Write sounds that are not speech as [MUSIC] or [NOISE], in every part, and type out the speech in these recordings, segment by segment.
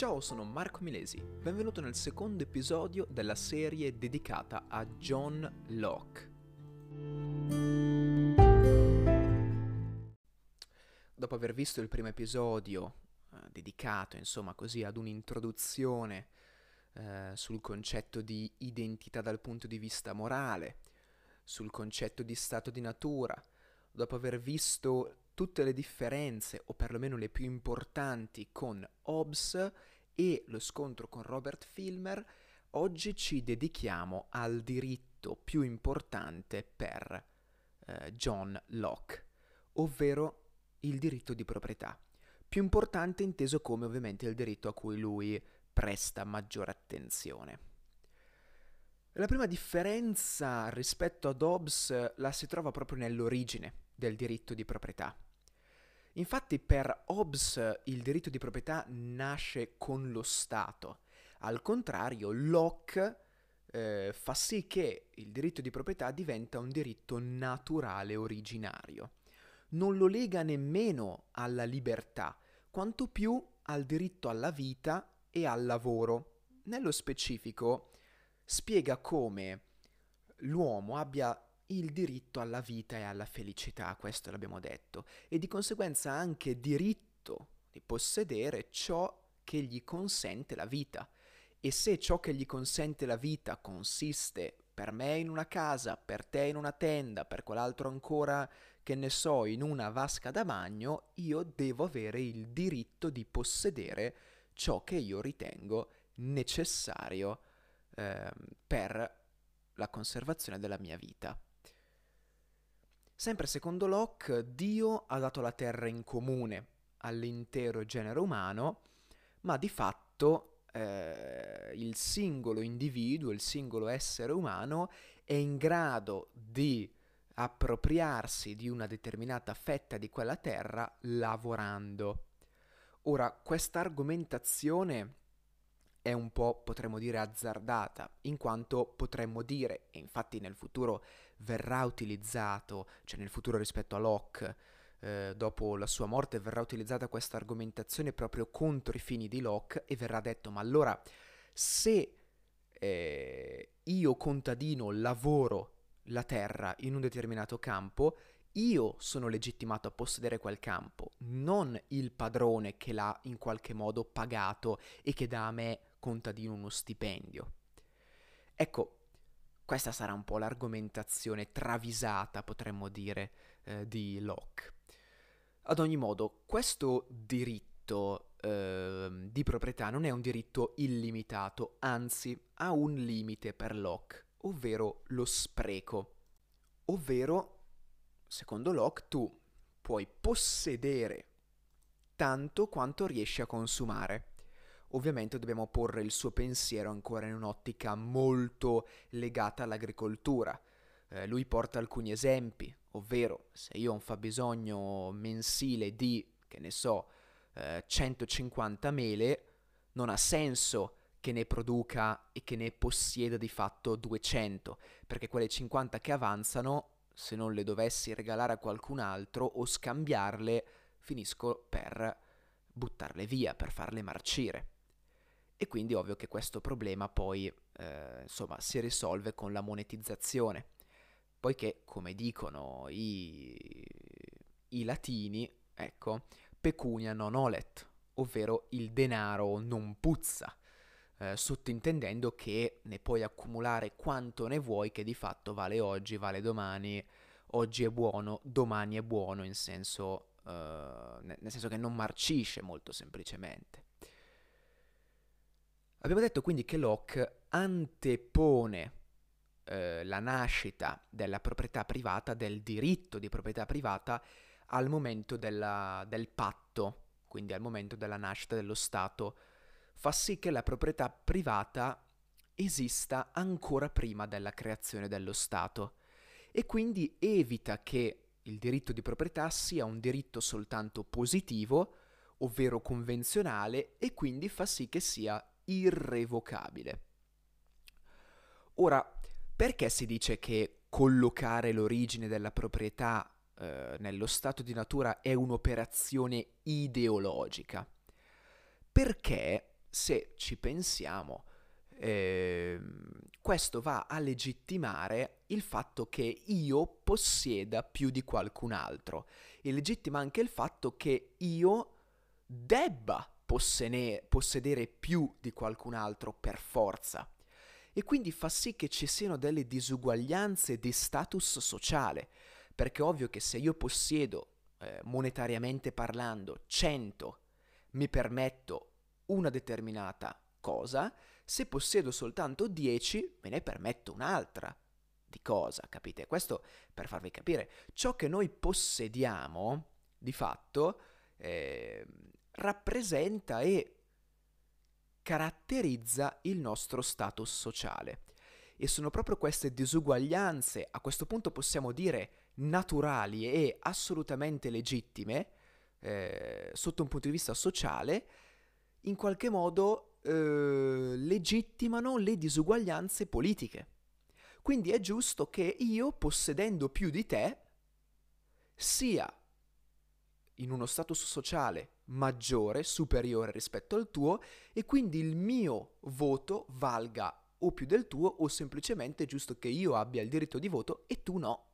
Ciao, sono Marco Milesi, benvenuto nel secondo episodio della serie dedicata a John Locke. Dopo aver visto il primo episodio, eh, dedicato insomma così ad un'introduzione eh, sul concetto di identità dal punto di vista morale, sul concetto di stato di natura, dopo aver visto tutte le differenze, o perlomeno le più importanti, con Hobbes e lo scontro con Robert Filmer, oggi ci dedichiamo al diritto più importante per eh, John Locke, ovvero il diritto di proprietà. Più importante inteso come ovviamente il diritto a cui lui presta maggiore attenzione. La prima differenza rispetto ad Hobbes la si trova proprio nell'origine del diritto di proprietà. Infatti per Hobbes il diritto di proprietà nasce con lo Stato, al contrario Locke eh, fa sì che il diritto di proprietà diventa un diritto naturale originario. Non lo lega nemmeno alla libertà, quanto più al diritto alla vita e al lavoro. Nello specifico spiega come l'uomo abbia il diritto alla vita e alla felicità, questo l'abbiamo detto, e di conseguenza anche diritto di possedere ciò che gli consente la vita. E se ciò che gli consente la vita consiste per me in una casa, per te in una tenda, per quell'altro ancora, che ne so, in una vasca da bagno, io devo avere il diritto di possedere ciò che io ritengo necessario eh, per la conservazione della mia vita. Sempre secondo Locke, Dio ha dato la terra in comune all'intero genere umano, ma di fatto eh, il singolo individuo, il singolo essere umano è in grado di appropriarsi di una determinata fetta di quella terra lavorando. Ora, questa argomentazione è un po', potremmo dire, azzardata, in quanto potremmo dire, e infatti nel futuro verrà utilizzato, cioè nel futuro rispetto a Locke, eh, dopo la sua morte verrà utilizzata questa argomentazione proprio contro i fini di Locke e verrà detto, ma allora se eh, io contadino lavoro la terra in un determinato campo, io sono legittimato a possedere quel campo, non il padrone che l'ha in qualche modo pagato e che dà a me contadino uno stipendio. Ecco, questa sarà un po' l'argomentazione travisata, potremmo dire, eh, di Locke. Ad ogni modo, questo diritto eh, di proprietà non è un diritto illimitato, anzi ha un limite per Locke, ovvero lo spreco. Ovvero, secondo Locke, tu puoi possedere tanto quanto riesci a consumare. Ovviamente dobbiamo porre il suo pensiero ancora in un'ottica molto legata all'agricoltura. Eh, lui porta alcuni esempi, ovvero se io ho un fabbisogno mensile di, che ne so, eh, 150 mele, non ha senso che ne produca e che ne possieda di fatto 200, perché quelle 50 che avanzano, se non le dovessi regalare a qualcun altro o scambiarle, finisco per buttarle via, per farle marcire. E quindi ovvio che questo problema poi eh, insomma si risolve con la monetizzazione, poiché come dicono i, i latini, ecco, pecunia non olet, ovvero il denaro non puzza, eh, sottintendendo che ne puoi accumulare quanto ne vuoi che di fatto vale oggi, vale domani, oggi è buono, domani è buono, in senso, eh, nel senso che non marcisce molto semplicemente. Abbiamo detto quindi che Locke antepone eh, la nascita della proprietà privata, del diritto di proprietà privata, al momento della, del patto, quindi al momento della nascita dello Stato, fa sì che la proprietà privata esista ancora prima della creazione dello Stato e quindi evita che il diritto di proprietà sia un diritto soltanto positivo, ovvero convenzionale, e quindi fa sì che sia irrevocabile. Ora, perché si dice che collocare l'origine della proprietà eh, nello stato di natura è un'operazione ideologica? Perché se ci pensiamo, eh, questo va a legittimare il fatto che io possieda più di qualcun altro e legittima anche il fatto che io debba possene- possedere più di qualcun altro per forza e quindi fa sì che ci siano delle disuguaglianze di status sociale, perché è ovvio che se io possiedo, eh, monetariamente parlando, 100, mi permetto una determinata cosa, se possiedo soltanto 10, me ne permetto un'altra di cosa, capite? Questo per farvi capire, ciò che noi possediamo, di fatto, eh, rappresenta e caratterizza il nostro status sociale. E sono proprio queste disuguaglianze, a questo punto possiamo dire naturali e assolutamente legittime, eh, sotto un punto di vista sociale, in qualche modo eh, legittimano le disuguaglianze politiche. Quindi è giusto che io, possedendo più di te, sia in uno status sociale maggiore, superiore rispetto al tuo e quindi il mio voto valga o più del tuo o semplicemente giusto che io abbia il diritto di voto e tu no.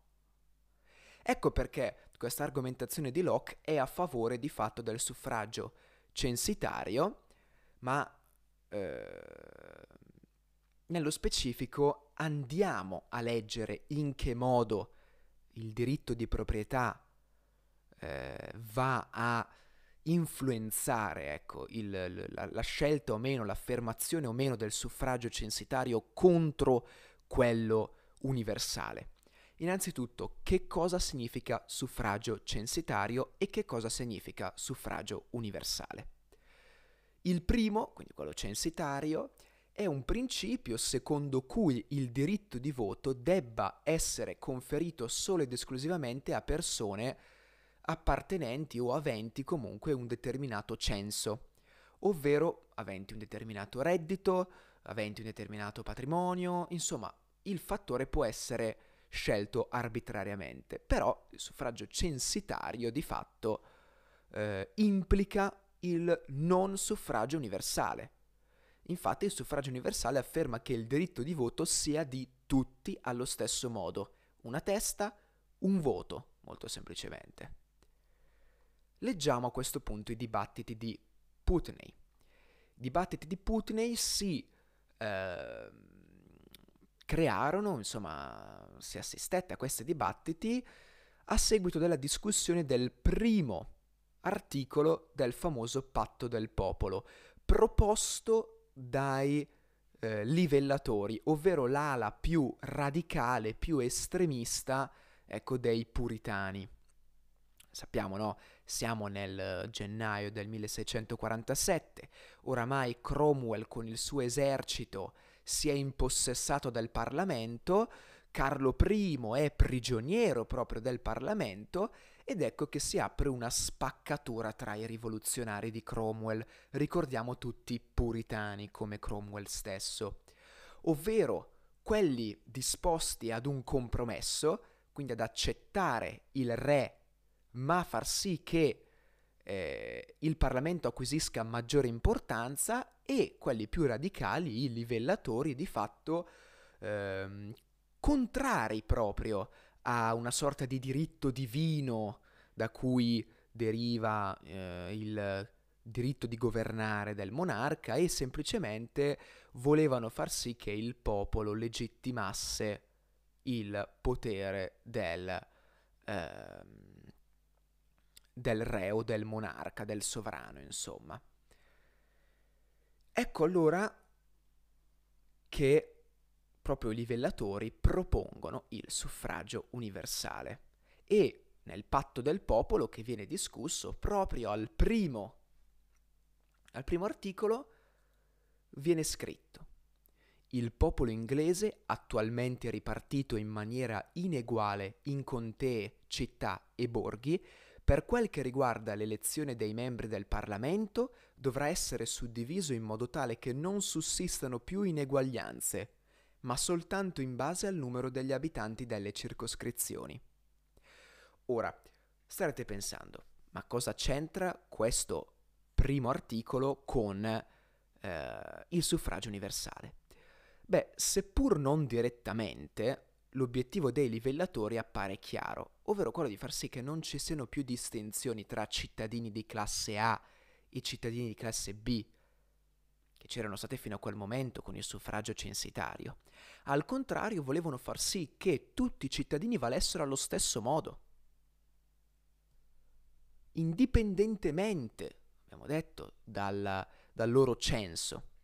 Ecco perché questa argomentazione di Locke è a favore di fatto del suffragio censitario, ma eh, nello specifico andiamo a leggere in che modo il diritto di proprietà eh, va a influenzare ecco, il, la, la, scelta o meno, l'affermazione o meno del suffragio censitario contro quello universale. Innanzitutto, che cosa significa suffragio censitario e che cosa significa suffragio universale? Il primo, quindi quello censitario, è un principio secondo cui il diritto di voto debba essere conferito solo ed esclusivamente a persone appartenenti o aventi comunque un determinato censo, ovvero aventi un determinato reddito, aventi un determinato patrimonio, insomma il fattore può essere scelto arbitrariamente, però il suffragio censitario di fatto eh, implica il non suffragio universale. Infatti il suffragio universale afferma che il diritto di voto sia di tutti allo stesso modo, una testa, un voto, molto semplicemente. Leggiamo a questo punto i dibattiti di Putney. I dibattiti di Putney si eh, crearono, insomma, si assistette a questi dibattiti a seguito della discussione del primo articolo del famoso patto del popolo, proposto dai eh, livellatori, ovvero l'ala più radicale, più estremista, ecco, dei puritani. Sappiamo, no? Siamo nel gennaio del 1647, oramai Cromwell con il suo esercito si è impossessato del Parlamento, Carlo I è prigioniero proprio del Parlamento. Ed ecco che si apre una spaccatura tra i rivoluzionari di Cromwell, ricordiamo tutti puritani come Cromwell stesso, ovvero quelli disposti ad un compromesso, quindi ad accettare il re ma far sì che eh, il Parlamento acquisisca maggiore importanza e quelli più radicali, i livellatori, di fatto ehm, contrari proprio a una sorta di diritto divino da cui deriva eh, il diritto di governare del monarca e semplicemente volevano far sì che il popolo legittimasse il potere del, eh, del re o del monarca, del sovrano, insomma. Ecco allora che proprio i livellatori propongono il suffragio universale e nel patto del popolo che viene discusso proprio al primo, al primo articolo viene scritto il popolo inglese, attualmente ripartito in maniera ineguale in contee, città e borghi, per quel che riguarda l'elezione dei membri del Parlamento, dovrà essere suddiviso in modo tale che non sussistano più ineguaglianze, ma soltanto in base al numero degli abitanti delle circoscrizioni. Ora, starete pensando, ma cosa c'entra questo primo articolo con eh, il suffragio universale. Beh, seppur non direttamente, l'obiettivo dei livellatori appare chiaro, ovvero quello di far sì che non ci siano più distinzioni tra cittadini di classe A e cittadini di classe B, che c'erano state fino a quel momento con il suffragio censitario. Al contrario, volevano far sì che tutti i cittadini valessero allo stesso modo. Indipendentemente, abbiamo detto, dal, dal loro censo.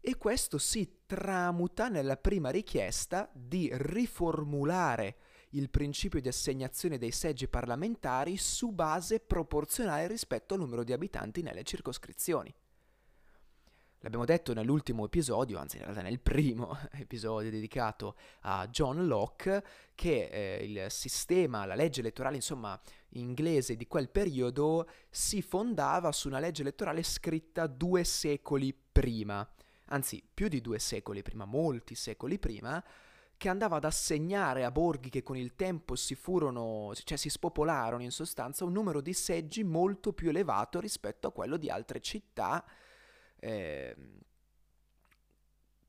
E questo si tramuta nella prima richiesta di riformulare il principio di assegnazione dei seggi parlamentari su base proporzionale rispetto al numero di abitanti nelle circoscrizioni. L'abbiamo detto nell'ultimo episodio, anzi in realtà nel primo [LAUGHS] episodio dedicato a John Locke, che eh, il sistema, la legge elettorale, insomma, inglese di quel periodo si fondava su una legge elettorale scritta due secoli prima, anzi più di due secoli prima, molti secoli prima, che andava ad assegnare a borghi che con il tempo si furono, cioè si spopolarono in sostanza, un numero di seggi molto più elevato rispetto a quello di altre città eh,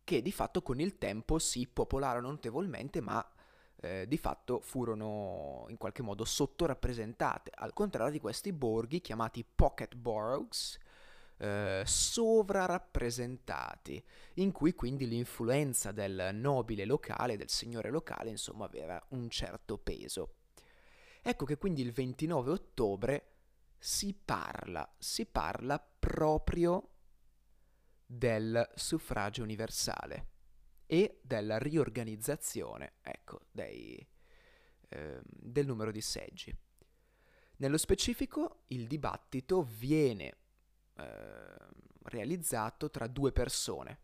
che di fatto con il tempo si popolarono notevolmente, ma eh, di fatto furono in qualche modo sottorappresentate, al contrario di questi borghi chiamati pocket boroughs, eh, sovrarappresentati, in cui quindi l'influenza del nobile locale, del signore locale, insomma, aveva un certo peso. Ecco che quindi il 29 ottobre si parla, si parla proprio del suffragio universale e della riorganizzazione, ecco, dei, eh, del numero di seggi. Nello specifico, il dibattito viene eh, realizzato tra due persone,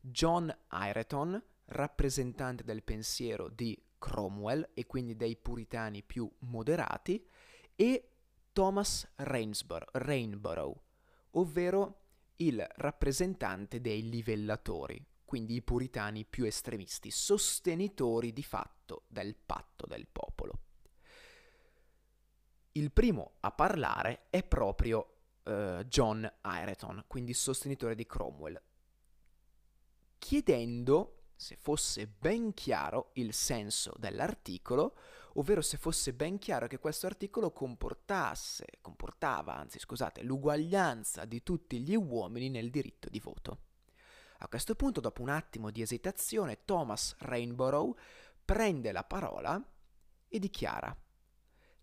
John Ireton, rappresentante del pensiero di Cromwell e quindi dei puritani più moderati, e Thomas Rainsborough, Rainborough, ovvero il rappresentante dei livellatori, quindi i puritani più estremisti, sostenitori di fatto del patto del popolo. Il primo a parlare è proprio uh, John Ireton, quindi sostenitore di Cromwell, chiedendo se fosse ben chiaro il senso dell'articolo, ovvero se fosse ben chiaro che questo articolo comportasse, comportava, anzi scusate, l'uguaglianza di tutti gli uomini nel diritto di voto. A questo punto, dopo un attimo di esitazione, Thomas Rainborough prende la parola e dichiara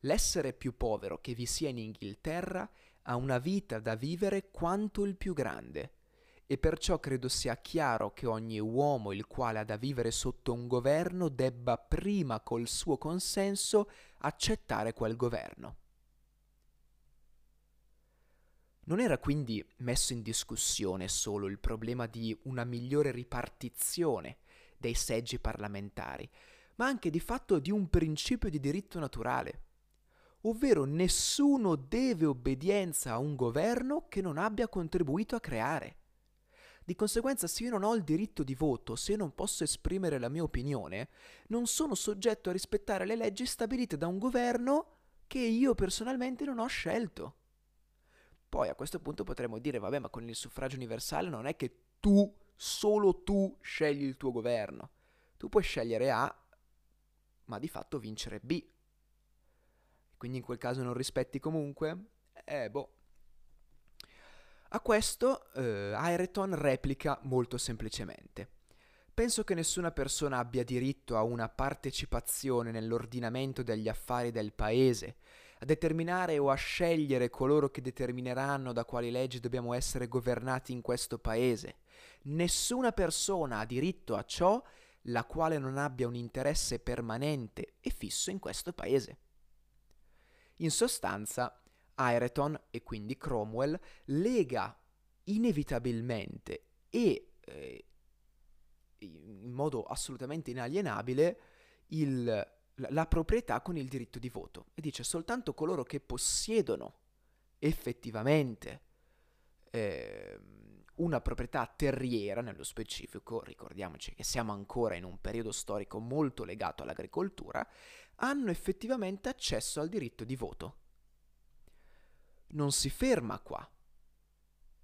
L'essere più povero che vi sia in Inghilterra ha una vita da vivere quanto il più grande, e perciò credo sia chiaro che ogni uomo il quale ha da vivere sotto un governo debba prima col suo consenso accettare quel governo. Non era quindi messo in discussione solo il problema di una migliore ripartizione dei seggi parlamentari, ma anche di fatto di un principio di diritto naturale, ovvero nessuno deve obbedienza a un governo che non abbia contribuito a creare. Di conseguenza, se io non ho il diritto di voto, se io non posso esprimere la mia opinione, non sono soggetto a rispettare le leggi stabilite da un governo che io personalmente non ho scelto. Poi a questo punto potremmo dire, vabbè, ma con il suffragio universale non è che tu, solo tu, scegli il tuo governo. Tu puoi scegliere A, ma di fatto vincere B. Quindi in quel caso non rispetti comunque? Eh, boh, a questo eh, Ireton replica molto semplicemente. Penso che nessuna persona abbia diritto a una partecipazione nell'ordinamento degli affari del paese, a determinare o a scegliere coloro che determineranno da quali leggi dobbiamo essere governati in questo paese. Nessuna persona ha diritto a ciò la quale non abbia un interesse permanente e fisso in questo paese. In sostanza, Ireton e quindi Cromwell lega inevitabilmente e eh, in modo assolutamente inalienabile il, la, la proprietà con il diritto di voto. E dice soltanto coloro che possiedono effettivamente eh, una proprietà terriera nello specifico, ricordiamoci che siamo ancora in un periodo storico molto legato all'agricoltura, hanno effettivamente accesso al diritto di voto non si ferma qua,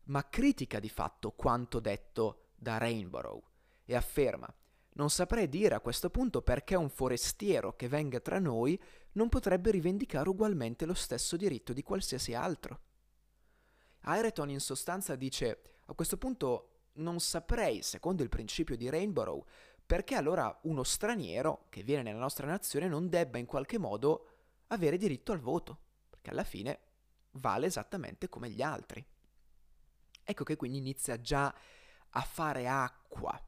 ma critica di fatto quanto detto da Rainbow e afferma non saprei dire a questo punto perché un forestiero che venga tra noi non potrebbe rivendicare ugualmente lo stesso diritto di qualsiasi altro. Ireton in sostanza dice a questo punto non saprei, secondo il principio di Rainbow, perché allora uno straniero che viene nella nostra nazione non debba in qualche modo avere diritto al voto, perché alla fine vale esattamente come gli altri. Ecco che quindi inizia già a fare acqua.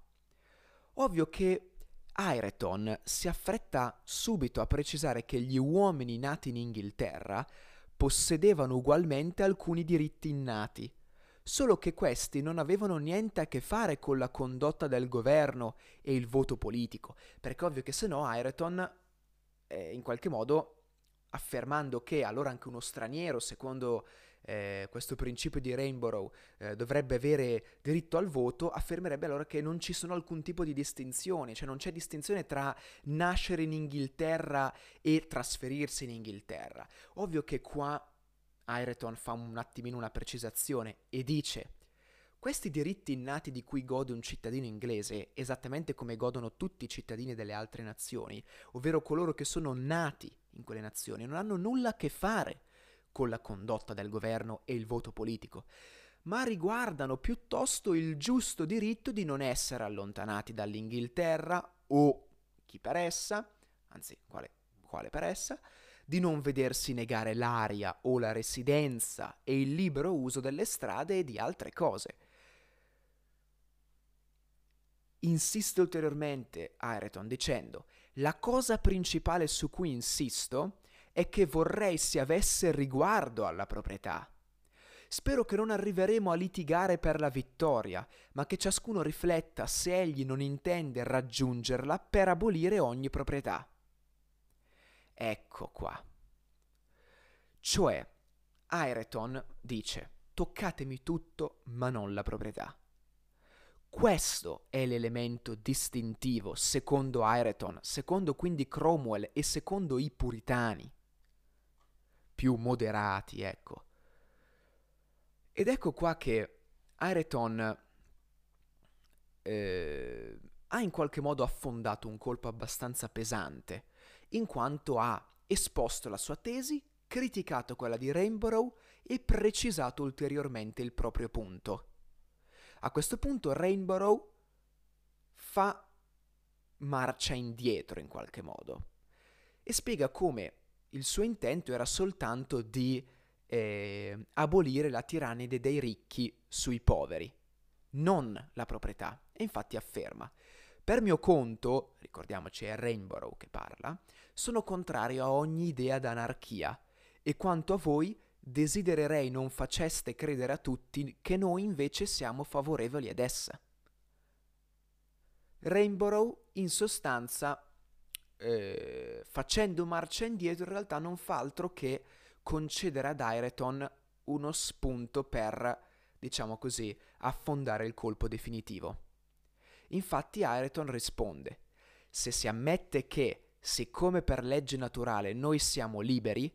Ovvio che Ireton si affretta subito a precisare che gli uomini nati in Inghilterra possedevano ugualmente alcuni diritti innati, solo che questi non avevano niente a che fare con la condotta del governo e il voto politico, perché ovvio che se no Ireton eh, in qualche modo affermando che allora anche uno straniero, secondo eh, questo principio di Rainbow, eh, dovrebbe avere diritto al voto, affermerebbe allora che non ci sono alcun tipo di distinzione, cioè non c'è distinzione tra nascere in Inghilterra e trasferirsi in Inghilterra. Ovvio che qua Ireton fa un attimino una precisazione e dice questi diritti innati di cui gode un cittadino inglese, esattamente come godono tutti i cittadini delle altre nazioni, ovvero coloro che sono nati in quelle nazioni, non hanno nulla a che fare con la condotta del governo e il voto politico, ma riguardano piuttosto il giusto diritto di non essere allontanati dall'Inghilterra o chi per essa, anzi quale, quale per essa, di non vedersi negare l'aria o la residenza e il libero uso delle strade e di altre cose. Insiste ulteriormente Ireton dicendo la cosa principale su cui insisto è che vorrei si avesse riguardo alla proprietà. Spero che non arriveremo a litigare per la vittoria, ma che ciascuno rifletta se egli non intende raggiungerla per abolire ogni proprietà. Ecco qua. Cioè, Ireton dice, toccatemi tutto, ma non la proprietà. Questo è l'elemento distintivo, secondo Ireton, secondo quindi Cromwell e secondo i puritani, più moderati, ecco. Ed ecco qua che Ireton eh, ha in qualche modo affondato un colpo abbastanza pesante, in quanto ha esposto la sua tesi, criticato quella di Rainbow e precisato ulteriormente il proprio punto. A questo punto Rainbow fa marcia indietro in qualche modo e spiega come il suo intento era soltanto di eh, abolire la tirannide dei ricchi sui poveri, non la proprietà. E infatti afferma, per mio conto, ricordiamoci è Rainbow che parla, sono contrario a ogni idea d'anarchia e quanto a voi desidererei non faceste credere a tutti che noi invece siamo favorevoli ad essa. Rainbow in sostanza eh, facendo marcia indietro in realtà non fa altro che concedere ad Ireton uno spunto per, diciamo così, affondare il colpo definitivo. Infatti Ireton risponde, se si ammette che, siccome per legge naturale noi siamo liberi,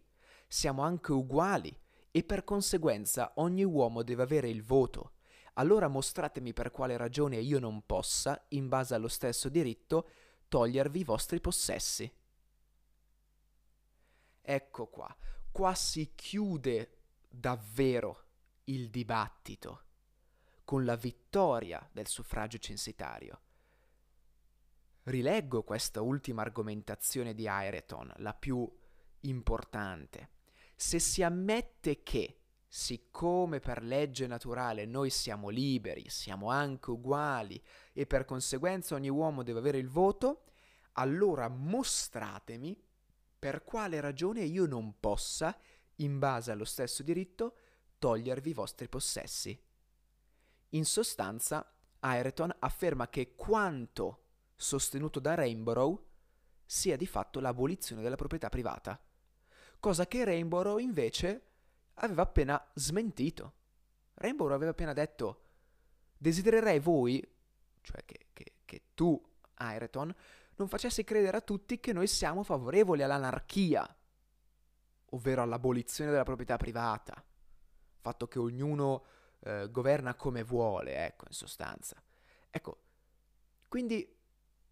siamo anche uguali e per conseguenza ogni uomo deve avere il voto. Allora mostratemi per quale ragione io non possa, in base allo stesso diritto, togliervi i vostri possessi. Ecco qua, qua si chiude davvero il dibattito con la vittoria del suffragio censitario. Rileggo questa ultima argomentazione di Ireton, la più importante se si ammette che, siccome per legge naturale noi siamo liberi, siamo anche uguali e per conseguenza ogni uomo deve avere il voto, allora mostratemi per quale ragione io non possa, in base allo stesso diritto, togliervi i vostri possessi. In sostanza, Ireton afferma che quanto sostenuto da Rainbow sia di fatto l'abolizione della proprietà privata cosa che Rainbow invece aveva appena smentito. Rainbow aveva appena detto desidererei voi, cioè che, che, che tu, Ireton, non facessi credere a tutti che noi siamo favorevoli all'anarchia, ovvero all'abolizione della proprietà privata, fatto che ognuno eh, governa come vuole, ecco, in sostanza. Ecco, quindi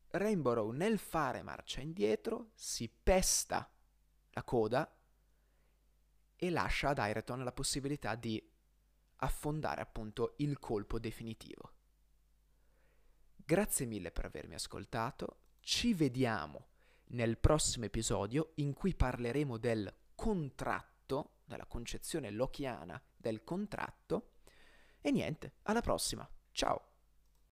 Rainbow nel fare marcia indietro si pesta la coda e lascia ad Ireton la possibilità di affondare appunto il colpo definitivo. Grazie mille per avermi ascoltato, ci vediamo nel prossimo episodio in cui parleremo del contratto, della concezione locchiana del contratto e niente, alla prossima, ciao!